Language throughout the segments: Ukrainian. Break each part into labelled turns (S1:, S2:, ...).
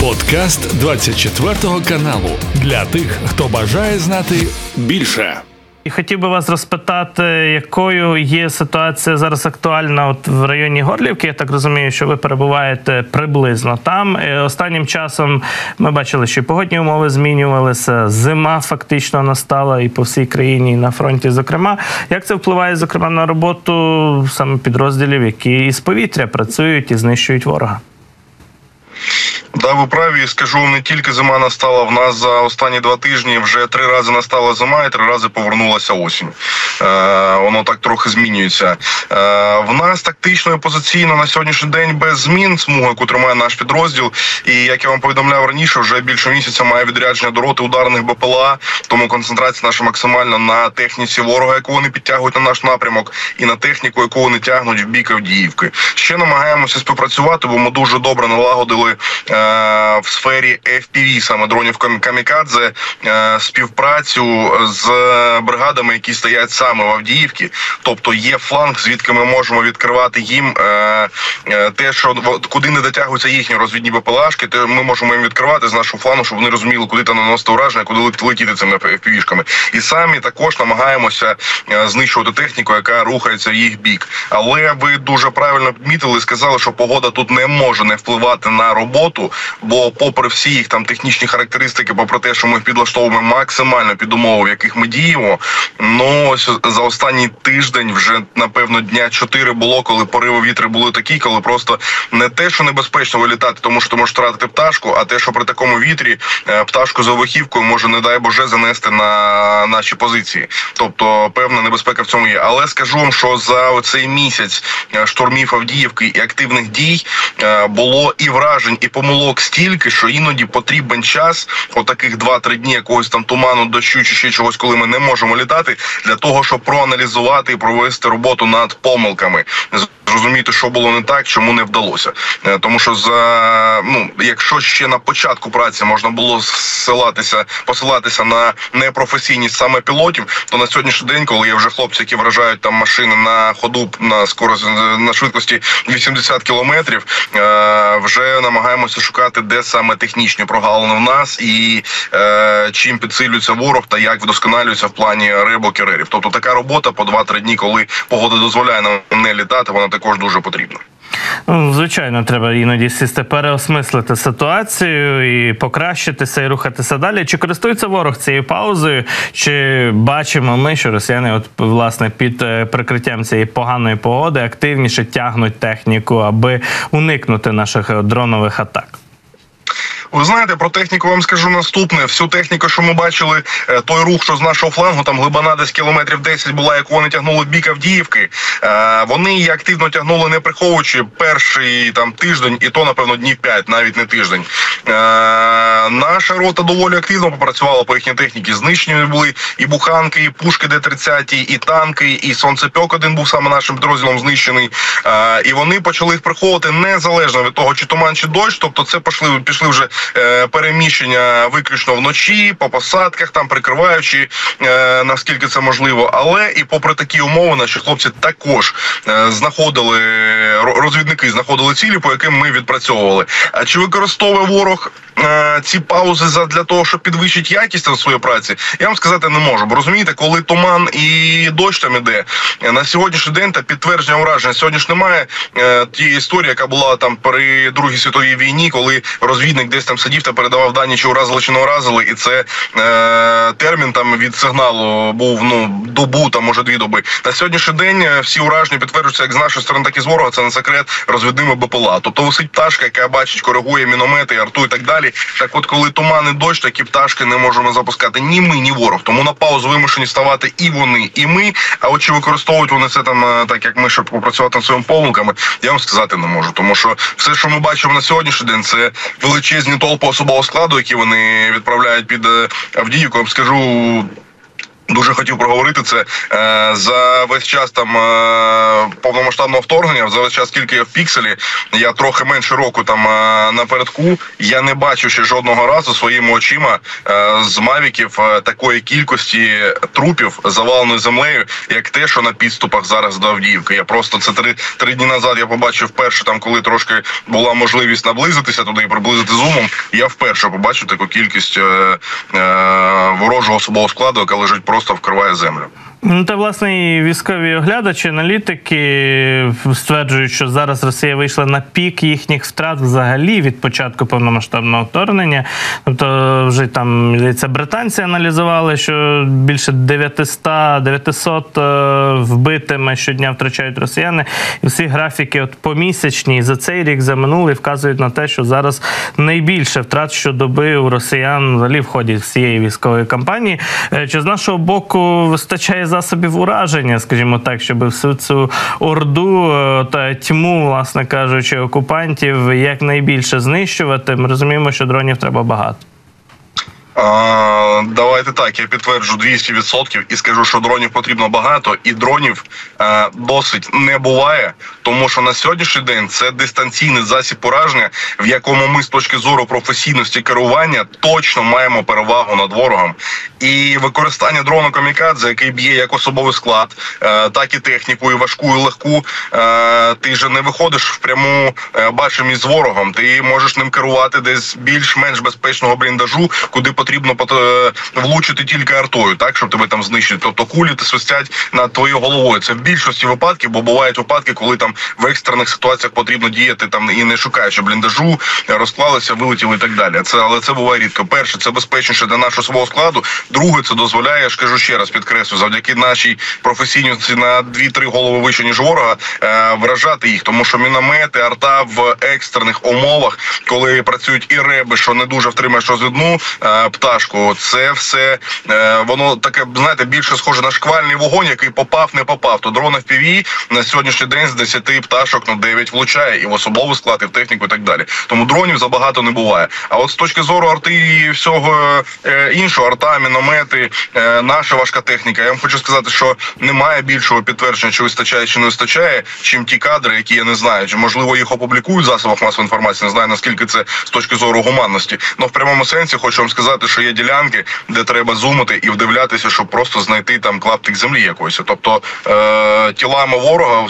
S1: Подкаст 24 каналу для тих, хто бажає знати більше.
S2: І хотів би вас розпитати, якою є ситуація зараз актуальна от в районі Горлівки. Я так розумію, що ви перебуваєте приблизно там. Останнім часом ми бачили, що погодні умови змінювалися. Зима фактично настала і по всій країні, і на фронті. Зокрема, як це впливає зокрема на роботу саме підрозділів, які із повітря працюють і знищують ворога?
S3: Да, ви праві скажу не тільки зима настала. В нас за останні два тижні вже три рази настала зима і три рази повернулася осінь. Е, Воно так трохи змінюється. Е, В нас тактично і позиційно на сьогоднішній день без змін смуга, яку тримає наш підрозділ. І як я вам повідомляв раніше, вже більше місяця має відрядження до роти ударних БПЛА. Тому концентрація наша максимальна на техніці ворога, яку вони підтягують на наш напрямок, і на техніку, яку вони тягнуть в бік Авдіївки. Ще намагаємося співпрацювати, бо ми дуже добре налагодили. Е, в сфері FPV, саме дронів камікадзе, е, співпрацю з бригадами, які стоять саме в Авдіївці. Тобто є фланг, звідки ми можемо відкривати їм е, те, що куди не дотягуються їхні розвідні БПЛАшки, то ми можемо їм відкривати з нашого флангу, щоб вони розуміли, куди там наносити ураження, куди летіти цими FPV-шками. І самі також намагаємося знищувати техніку, яка рухається в їх бік. Але ви дуже правильно підмітили, сказали, що погода тут не може не впливати на роботу. Бо, попри всі їх там технічні характеристики, попри те, що ми підлаштовуємо максимально під умови, в яких ми діємо, ну ось за останній тиждень вже напевно дня чотири було, коли пориви вітри були такі, коли просто не те, що небезпечно вилітати, тому що ти можеш втратити пташку, а те, що при такому вітрі е, пташку за вихівкою може, не дай Боже, занести на наші позиції. Тобто певна небезпека в цьому є. Але скажу вам, що за цей місяць е, штурмів Авдіївки і активних дій е, було і вражень, і помилок стільки, що іноді потрібен час, отаких два-три дні якогось там туману, дощу чи ще чогось, коли ми не можемо літати, для того, щоб проаналізувати і провести роботу над помилками. Зрозуміти, що було не так, чому не вдалося, е, тому що за ну, якщо ще на початку праці можна було ссилатися, посилатися на непрофесійність саме пілотів, то на сьогоднішній день, коли є вже хлопці, які вражають там машини на ходу на скорості на швидкості 80 кілометрів, е, вже намагаємося шукати, де саме технічні прогалини в нас і е, чим підсилюється ворог та як вдосконалюється в плані рибокерерів. Тобто така робота по 2-3 дні, коли погода дозволяє нам не літати, вона також дуже потрібно.
S2: Ну, звичайно, треба іноді сісти переосмислити ситуацію і покращитися і рухатися далі. Чи користується ворог цією паузою? Чи бачимо ми, що росіяни, от власне, під е, прикриттям цієї поганої погоди активніше тягнуть техніку, аби уникнути наших дронових атак?
S3: Ви знаєте, про техніку вам скажу наступне. Всю техніку, що ми бачили, е, той рух, що з нашого флангу, там глибина десь кілометрів 10 була, яку вони тягнули в бік Авдіївки. Е, вони її активно тягнули, не приховуючи перший там тиждень, і то, напевно, днів 5, навіть не тиждень. Е, наша рота доволі активно попрацювала по їхній техніці. Знищені були і буханки, і пушки Д-30, і танки, і сонцепьок один був саме нашим підрозділом знищений. І вони почали їх приховувати незалежно від того, чи туман, чи дощ. Тобто, це пішли, пішли вже переміщення виключно вночі, по посадках, там прикриваючи е, наскільки це можливо. Але і попри такі умови, наші хлопці також е, знаходили розвідники, знаходили цілі, по яким ми відпрацьовували. А чи використовує ворог? Ці паузи для того, щоб підвищити якість своєї праці, я вам сказати не можу. Бо розумієте, коли туман і дощ там іде на сьогоднішній день та підтвердження ураження. Сьогодні ж немає тієї історії, яка була там при другій світовій війні, коли розвідник десь там сидів та передавав дані, чи уразили, чи не уразили, і це е, термін там від сигналу був ну добу, там може дві доби. На сьогоднішній день е, всі ураження підтверджуються як з нашої сторони, так і з ворога. Це не секрет розвідними БПЛА. Тобто висить пташка, яка бачить, коригує міномети, арту і так далі. Так, от коли туман і дощ, такі пташки не можемо запускати ні ми, ні ворог. Тому на паузу вимушені ставати і вони, і ми. А от чи використовують вони це там, е, так як ми, щоб попрацювати над своїми помилками, я вам сказати не можу. Тому що все, що ми бачимо на сьогоднішній день, це величезні толпи особового складу, які вони відправляють під е, Авдіївку. Я вам скажу Дуже хотів проговорити це е, за весь час там е, повномасштабного вторгнення. За весь час скільки я в пікселі. Я трохи менше року там е, напередку. Я не бачу ще жодного разу своїми очима з мавіків такої кількості трупів заваленої землею, як те, що на підступах зараз до Авдіївки. Я просто це три три дні назад. Я побачив вперше, там коли трошки була можливість наблизитися туди і приблизити зумом. Я вперше побачив таку кількість е, е, ворожого особового складу, яка лежить просто вкриває землю.
S2: Ну, та власне і військові оглядачі, аналітики стверджують, що зараз Росія вийшла на пік їхніх втрат взагалі від початку повномасштабного вторгнення. Тобто, вже там здається, британці аналізували, що більше 900 900 е, вбитими щодня втрачають росіяни, і всі графіки, от помісячні за цей рік за минулий, вказують на те, що зараз найбільше втрат щодоби у росіян взагалі в ході всієї військової кампанії. Е, чи з нашого боку вистачає засобів ураження, скажімо так, щоб всю цю орду е, та тьму, власне кажучи, окупантів якнайбільше знищувати. Ми розуміємо, що дронів треба багато.
S3: Давайте так. Я підтверджу 200% і скажу, що дронів потрібно багато, і дронів а, досить не буває, тому що на сьогоднішній день це дистанційний засіб пораження, в якому ми з точки зору професійності керування точно маємо перевагу над ворогом. І використання дрону камікадзе, який б'є як особовий склад, а, так і техніку, і важку, і легку. А, ти же не виходиш в пряму бачимість з ворогом. Ти можеш ним керувати десь більш-менш безпечного бліндажу, куди потрібно влучити тільки артою, так щоб тебе там знищити. Тобто кулі ти свистять над твоєю головою. Це в більшості випадків, бо бувають випадки, коли там в екстрених ситуаціях потрібно діяти там і не шукаючи бліндажу, розклалися, вилетіли і так далі. Це але це буває рідко. Перше, це безпечніше для нашого свого складу. Друге, це дозволяє, я ж кажу ще раз, підкреслю, завдяки нашій професійності на 2-3 голови вище ніж ворога е, вражати їх, тому що міномети, арта в екстрених умовах, коли працюють і реби, що не дуже втримаєш розвідну. Е, пташку. Це все е, воно таке, знаєте, більше схоже на шквальний вогонь, який попав, не попав. То дрон FPV на сьогоднішній день з 10 пташок на 9 влучає і в особовий склад, і в техніку, і так далі. Тому дронів забагато не буває. А от з точки зору арти і всього е, іншого, арта, міномети, е, наша важка техніка. Я вам хочу сказати, що немає більшого підтвердження, чи вистачає, чи не вистачає, чим ті кадри, які я не знаю, чи можливо їх опублікують в засобах масової інформації. Не знаю наскільки це з точки зору гуманності. Но в прямому сенсі хочу вам сказати, що є ділянки, де треба зумити і вдивлятися, щоб просто знайти там клаптик землі якоїсь. Тобто е, тілами ворога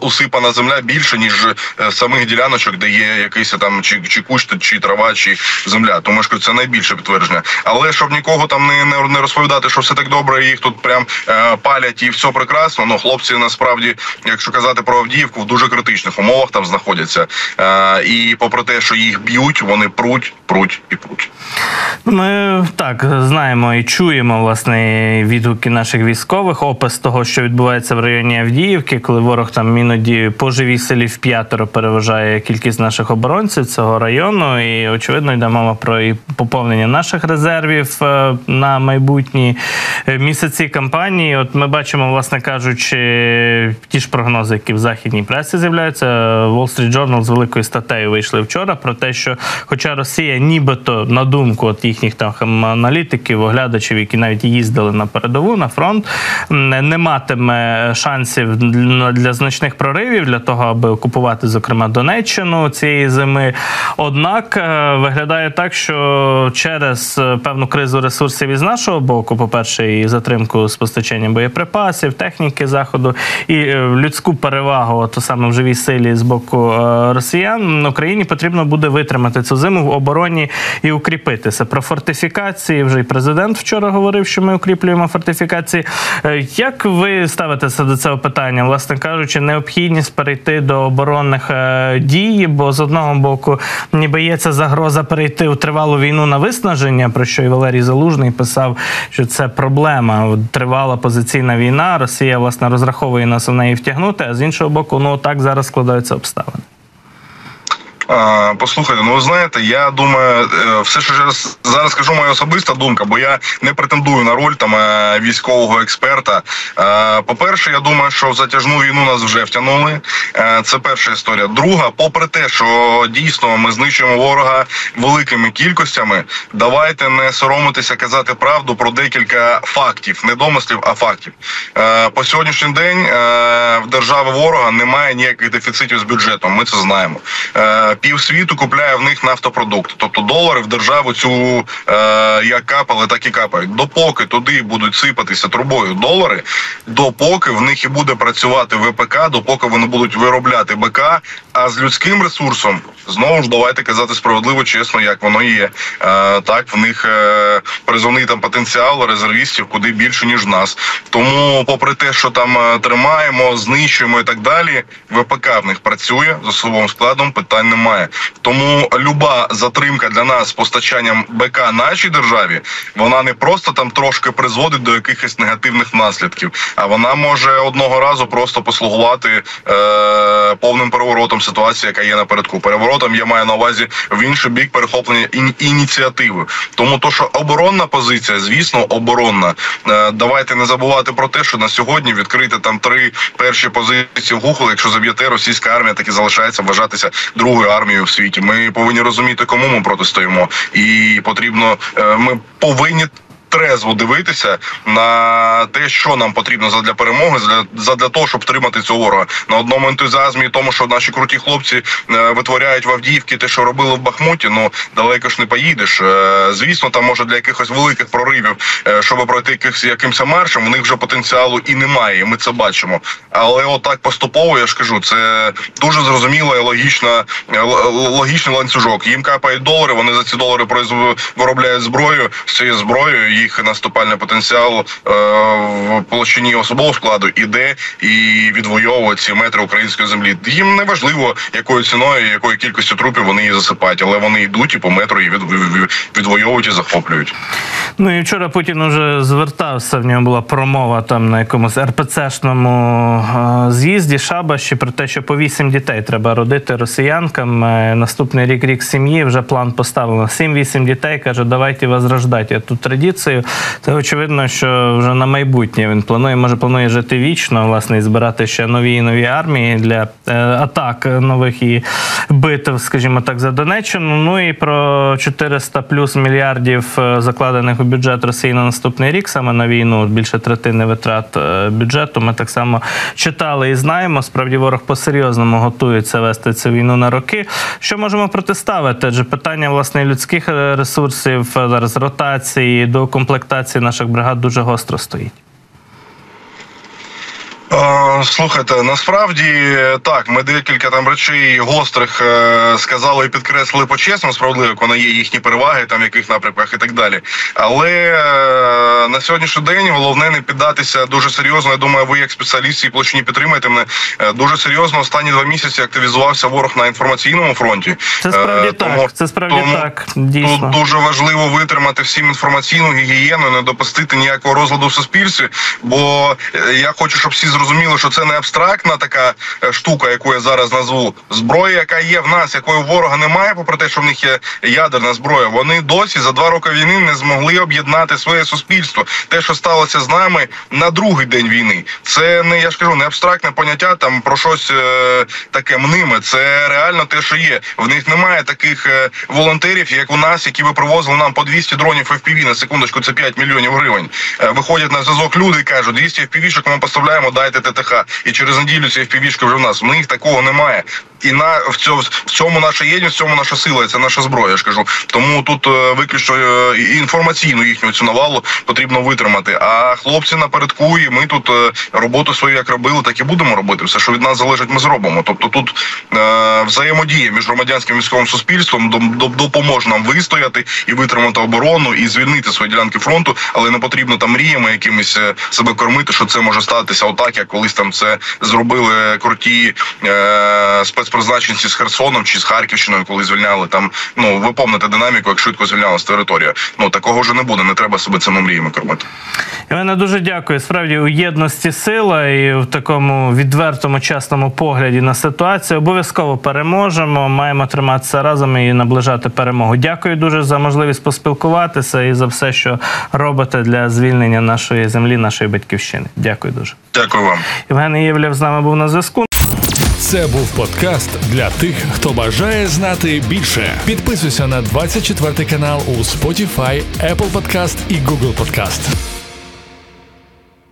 S3: усипана земля більше ніж е, самих діляночок, де є якийсь там чи чи кущ, чи трава, чи земля. Тому що це найбільше підтвердження. Але щоб нікого там не не, не розповідати, що все так добре, їх тут прям е, палять і все прекрасно. Ну хлопці насправді, якщо казати про Авдіївку, в дуже критичних умовах там знаходяться. Е, і попри те, що їх б'ють, вони пруть, пруть і пруть.
S2: Ми так знаємо і чуємо власне відгуки наших військових, опис того, що відбувається в районі Авдіївки, коли ворог там іноді по живій селі в п'ятеро переважає кількість наших оборонців цього району. І очевидно йде мова про і поповнення наших резервів е, на майбутні е, місяці кампанії. От ми бачимо, власне кажучи, ті ж прогнози, які в західній пресі з'являються. Wall Street Journal з великою статтею вийшли вчора про те, що, хоча Росія, нібито на думку от їхніх там аналітиків, оглядачів, які навіть їздили на передову на фронт, не матиме шансів для значних проривів для того, аби окупувати, зокрема, Донеччину цієї зими. Однак е, виглядає так, що через е, певну кризу ресурсів із нашого боку, по перше, і затримку з постачанням боєприпасів, техніки заходу і е, людську перевагу, от саме в живій силі з боку росіян, Україні потрібно буде витримати цю зиму в обороні і укріпитися. Про фортифікації вже і президент вчора говорив, що ми укріплюємо фортифікації. Як ви ставитеся до цього питання? Власне кажучи, необхідність перейти до оборонних дій, бо з одного боку, ніби є ця загроза перейти у тривалу війну на виснаження, про що і Валерій Залужний писав, що це проблема. Тривала позиційна війна. Росія власне розраховує нас в неї втягнути. А з іншого боку, ну так зараз складаються обставини.
S3: Послухайте, ну ви знаєте, я думаю, е, все що зараз скажу моя особиста думка, бо я не претендую на роль там е, військового експерта. По перше, я думаю, що в затяжну війну нас вже втягнули. Це перша історія. Друга, попри те, що дійсно ми знищуємо ворога великими кількостями, давайте не соромитися казати правду про декілька фактів, не домислів, а фактів. По сьогоднішній день в держави ворога немає ніяких дефіцитів з бюджетом. Ми це знаємо. Пів світу купляє в них нафтопродукти, тобто долари в державу цю е, як капали, так і капають. Допоки туди будуть сипатися трубою долари, допоки в них і буде працювати ВПК, допоки вони будуть виробляти БК. А з людським ресурсом знову ж давайте казати справедливо, чесно, як воно є. Е, так в них е, призовний там потенціал резервістів куди більше ніж нас. Тому, попри те, що там е, тримаємо, знищуємо і так далі, ВПК в них працює з особовим складом. Питань немає. Тому люба затримка для нас з постачанням БК нашій державі, вона не просто там трошки призводить до якихось негативних наслідків, а вона може одного разу просто послугувати е, повним переворотом ситуації, яка є напередку. Переворотом я маю на увазі в інший бік перехоплення ін ініціативи. Тому то, що оборонна позиція, звісно, оборонна. Е, давайте не забувати про те, що на сьогодні відкрити там три перші позиції в Гухол, якщо заб'єте, російська армія так і залишається вважатися другою армією в світі. Ми повинні розуміти, кому ми протистоїмо, і потрібно е, ми повинні трезво дивитися на те, що нам потрібно задля перемоги, задля того, щоб тримати цього ворога на одному ентузіазмі, тому що наші круті хлопці е, витворяють в Авдіївці те, що робили в Бахмуті. Ну далеко ж не поїдеш. Е, звісно, там може для якихось великих проривів, е, щоб пройти якихось якимось маршем, в них вже потенціалу і немає. Ми це бачимо. Але отак поступово я ж кажу, це дуже зрозуміло і логічна логічний ланцюжок. Їм капають долари. Вони за ці долари виробляють зброю з цією зброєю їх наступальний потенціал е, в площині особового складу іде і відвоює ці метри української землі. Їм не важливо, якою ціною, якою кількістю трупів вони її засипають, але вони йдуть і по метру від, відвоюють і захоплюють.
S2: Ну і вчора Путін уже звертався. В нього була промова там на якомусь РПЦшному е, з'їзді Шабаші про те, що по вісім дітей треба родити росіянкам. Е, наступний рік рік сім'ї вже план поставлено. Сім-вісім дітей каже, давайте возрождати ту традицію позицію. Це очевидно, що вже на майбутнє він планує, може планує жити вічно, власне, і збирати ще нові і нові армії для е, атак нових і битв, скажімо так, за Донеччину. Ну і про 400 плюс мільярдів е, закладених у бюджет Росії на наступний рік, саме на війну, більше третини витрат е, бюджету. Ми так само читали і знаємо. Справді ворог по серйозному готується вести цю війну на роки. Що можемо протиставити? Адже питання власне людських ресурсів, зараз ротації до комплектації наших бригад дуже гостро стоїть.
S3: Слухайте, насправді так, ми декілька там речей гострих е, сказали і підкреслили почесно, справедливо, як вона є їхні переваги, там в яких напрямках і так далі. Але е, на сьогоднішній день головне не піддатися дуже серйозно. Я думаю, ви як спеціалісти і площині підтримаєте мене е, дуже серйозно. Останні два місяці активізувався ворог на інформаційному фронті.
S2: Це справді тому, так. Це справді тому так. Дійсно.
S3: Тут дуже важливо витримати всім інформаційну гігієну, не допустити ніякого розладу в суспільстві. Бо я хочу, щоб всі зрозуміли, що це не абстрактна така е, штука, яку я зараз назву зброя, яка є в нас, якої ворога немає, попри те, що в них є ядерна зброя. Вони досі за два роки війни не змогли об'єднати своє суспільство. Те, що сталося з нами на другий день війни, це не я ж кажу, не абстрактне поняття там про щось е, таке мниме. Це реально те, що є. В них немає таких е, волонтерів, як у нас, які би привозили нам по 200 дронів FPV, на секундочку. Це 5 мільйонів гривень. Е, виходять на зв'язок люди і кажуть, 200 FPV-шок ми поставляємо, дайте ТТХ і через неділю ці впівішки вже в нас. В них такого немає. І на в цьому в цьому наша єдність, в цьому наша сила, це наша зброя. Я ж кажу. Тому тут е, виключно е, інформаційну їхню цю навалу потрібно витримати. А хлопці напередку, і ми тут е, роботу свою як робили, так і будемо робити. Все, що від нас залежить, ми зробимо. Тобто тут е, взаємодія між громадянським військовим суспільством допоможе нам вистояти і витримати оборону, і звільнити свої ділянки фронту, але не потрібно там мріями якимись себе кормити, що це може статися отак, як колись там там це зробили круті е, спецпризначенці з Херсоном чи з Харківщиною, коли звільняли там. Ну ви помните динаміку, як швидко звільнялась територія. Ну такого вже не буде. Не треба себе цими мріями кормити.
S2: Іване, дуже дякую. Справді у єдності сила і в такому відвертому чесному погляді на ситуацію. Обов'язково переможемо. Маємо триматися разом і наближати перемогу. Дякую дуже за можливість поспілкуватися і за все, що робите для звільнення нашої землі, нашої батьківщини. Дякую дуже.
S3: Дякую вам.
S2: Євген Євлєв з нами був на зв'язку.
S1: Це був подкаст для тих, хто бажає знати більше. Підписуйся на 24 канал у Spotify, Apple Podcast і Google Podcast.